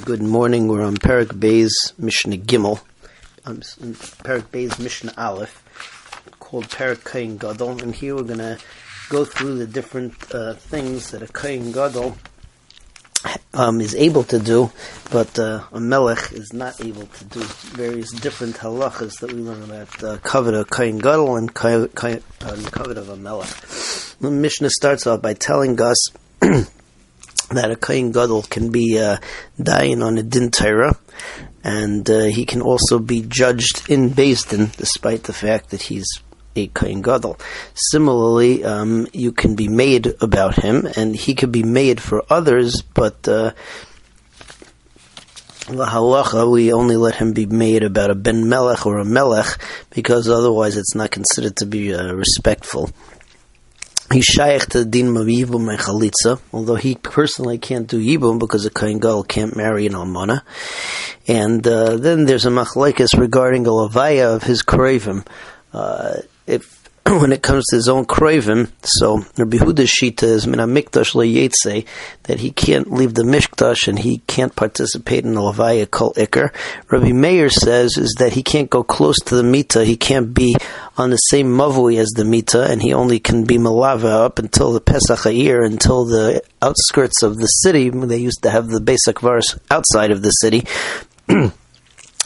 Good morning. We're on Perak Bay's Mishnah Gimel, um, Perak Bay's Mishnah Aleph, called Perak Kain Gadol, and here we're going to go through the different uh, things that a Kain Gadol um, is able to do, but uh, a Melech is not able to do. Various different halachas that we learn about uh, covet of Kain Gadol and covet of a Melech. The Mishnah starts off by telling us. that a Kain Gadol can be uh, dying on a din Torah, and uh, he can also be judged in Beis Din, despite the fact that he's a Kain Gadol. Similarly, um, you can be made about him, and he can be made for others, but uh, we only let him be made about a ben melech or a melech, because otherwise it's not considered to be uh, respectful. He's shaykh to din of yibum and chalitza, although he personally can't do yibum because a kohen gadol can't marry an almana. And uh, then there's a machlekes regarding a levaya of his kravim. Uh, if when it comes to his own craving, so Rabbi Yehuda's shita is mina mikdash leyetze that he can't leave the mikdash and he can't participate in the levaya kol ikar. Rabbi Meir says is that he can't go close to the mita, he can't be on the same mavui as the mita, and he only can be malava up until the Pesach year, until the outskirts of the city. They used to have the basic verse outside of the city.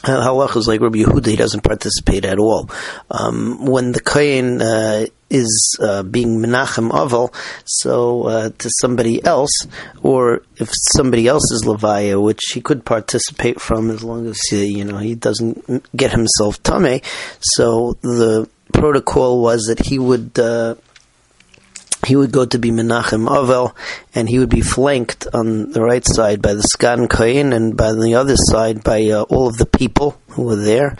halach is like Rabbi Yehuda, he doesn't participate at all. Um, when the kohen uh, is uh, being menachem aval, so uh, to somebody else, or if somebody else is levaya, which he could participate from as long as he, you know he doesn't get himself tame. So the protocol was that he would uh, he would go to be Menachem Avel, and he would be flanked on the right side by the Skan Kain, and by the other side by uh, all of the people who were there,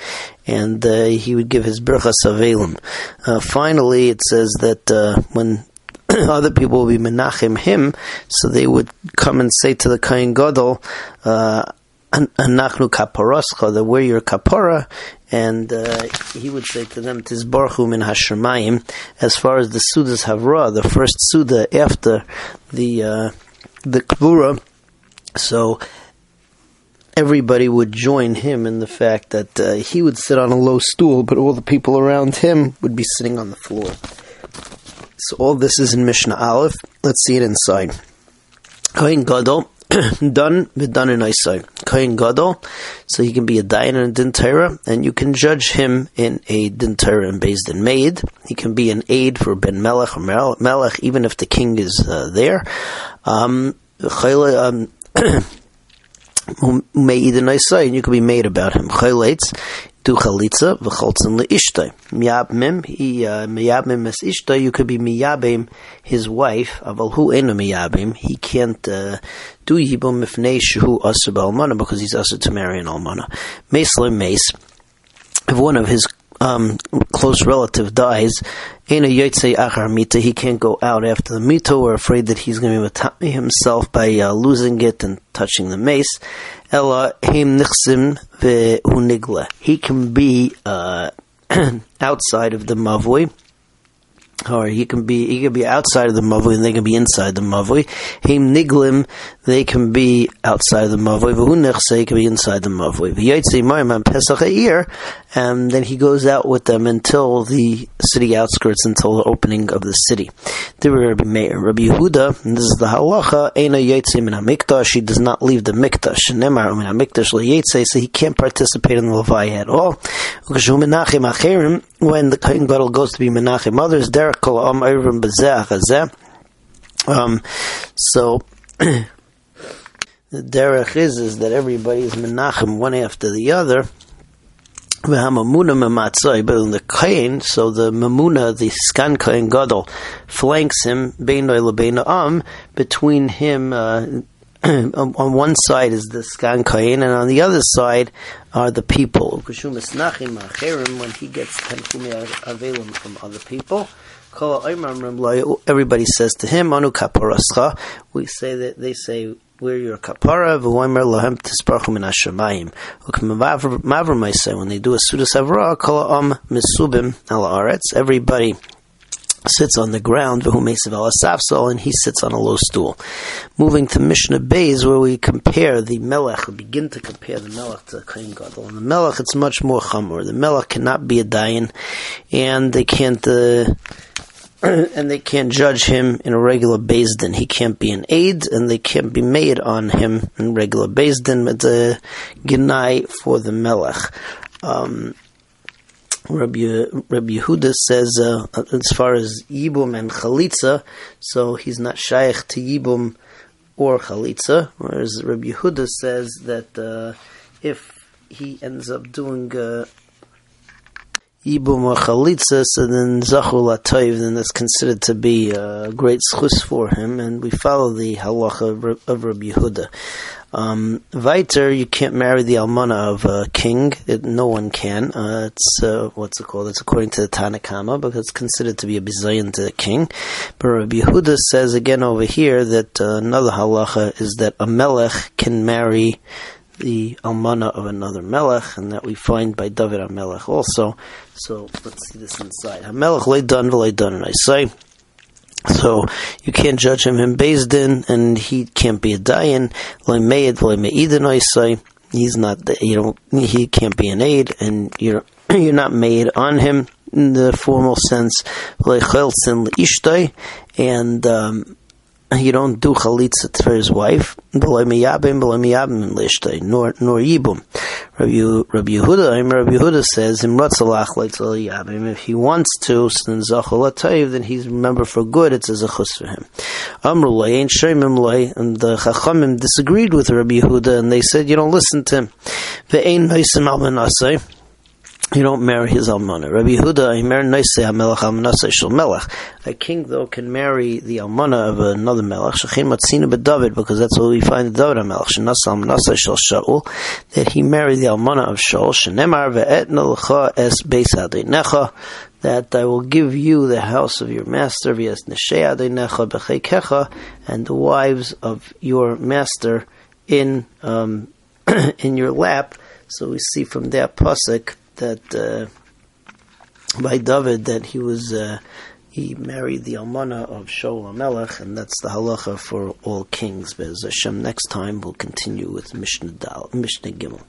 and uh, he would give his Birchas Avelim. Uh, finally, it says that uh, when other people would be Menachem him, so they would come and say to the Kain Gadol, uh, Anachnu kaparoscha, that we're your kapara, and uh, he would say to them, Tis Tizbarchu min hashemayim, as far as the Sudas Havra, the first Suda after the uh, the Kvura, so everybody would join him in the fact that uh, he would sit on a low stool, but all the people around him would be sitting on the floor. So all this is in Mishnah Aleph. Let's see it inside. Kohen Gadol done with done in Isai. Kohen Gadol, so he can be a dayan in din Torah, and you can judge him in a din Torah and based in maid. He can be an aid for ben melech or melech, even if the king is uh, there. Um, um and you can be made about him. Chayleitz, do chalitza v'choltzen leishtay. Miyabmim, he uh, miyabmim es ishtay. You could be miyabim his wife. Aval hu ena miyabim. He can't uh, do yibum ifnei shehu asa almana because he's asa to marry an almana. Meislim mace. If one of his um, close relative dies, Ena Yotze Achar Mita, he can't go out after the Mita, we're afraid that he's going to be himself by uh, losing it and touching the mace. Ella Heim Nichsim Ve'unigla. He can be uh, outside of the Mavui or he can be he can be outside of the mavui and they can be inside the mavui. Him niglim, they can be outside of the mavui. V'hu can be inside the mavui. V'yotzei mayim pesach year, and then he goes out with them until the city outskirts, until the opening of the city. There Rabbi Meir, Rabbi Yehuda, and this is the halacha. Eina yotzei min hamikdash. He does not leave the mikdash. Nemar min hamikdash leyotzei, so he can't participate in the levaya at all. When the kohen gadol goes to be menachem others, Derek Kol Am Ovrim there um, so the derech is is that everybody is menachem one after the other. But in the kain, so the mamuna, the skan kain gadol, flanks him am between him. Uh, on one side is the skan kain, and on the other side are the people. When he gets tenchumi from other people, Everybody says to him, "Anu kaparascha." We say that they say we're your kapara. V'oimer lahem tisparchu min hashamayim. Say when they do a sudas avra, kol am misubim al aretz. Everybody sits on the ground, and he sits on a low stool. Moving to Mishnah Bays, where we compare the Melech, begin to compare the Melech to Kohen Gadol. And the Melech, it's much more chamor. The Melech cannot be a dayan, and they can't, uh, and they can't judge him in a regular Din. He can't be an aid, and they can't be made on him in regular Din. It's a gnai for the Melech. Um, Rabbi, Rabbi Yehuda says, uh, as far as Yibum and Chalitza, so he's not shaykh to Yibum or Chalitza, whereas Rabbi Yehuda says that uh, if he ends up doing uh, Yibum or so then Zachul Atoiv, then that's considered to be a great schus for him, and we follow the halacha of Rabbi Yehuda. Um, Weiter, you can't marry the almana of a king. It, no one can. Uh, it's uh, what's it called? It's according to the Tanna Kamma because it's considered to be a bizayin to the king. But Rabbi Yehuda says again over here that uh, another halacha is that a melech can marry the almana of another melech, and that we find by David Amelech also. So let's see this inside. Hamelech lay done, lay and I say. So you can't judge him in Din, and he can't be a dayan. He's not. You don't. He can't be an aid, and you're you're not made on him in the formal sense. Le Khalsin L Ishtai and um, you don't do chalitza for his wife, nor nor yibum. Rabbi, Yehuda, Rabbi Yehuda says, if he wants to, then he's remember for good, it's a zechus for him. Amrulai ain't shemimlai, and the Chachamim disagreed with Rabbi Yehuda, and they said, you don't listen to him. You don't marry his almana. Rabbi Yehuda, Imer Noise HaMelech Almanasa Shel Melech. A king, though, can marry the almana of another melech. Shechin Matzina David, because that's what we find in David HaMelech. Shenasa Shaul, that he married the almana of Shaul. Shenemar ve'etna l'cha es beis necha, that I will give you the house of your master, v'es neshei and the wives of your master in, um, in your lap. So we see from that pasuk that uh, by David that he was uh, he married the almana of Shaul Melech, and that's the halacha for all kings. Bez Hashem. Next time we'll continue with Mishnah Dal, Mishnah Gimel.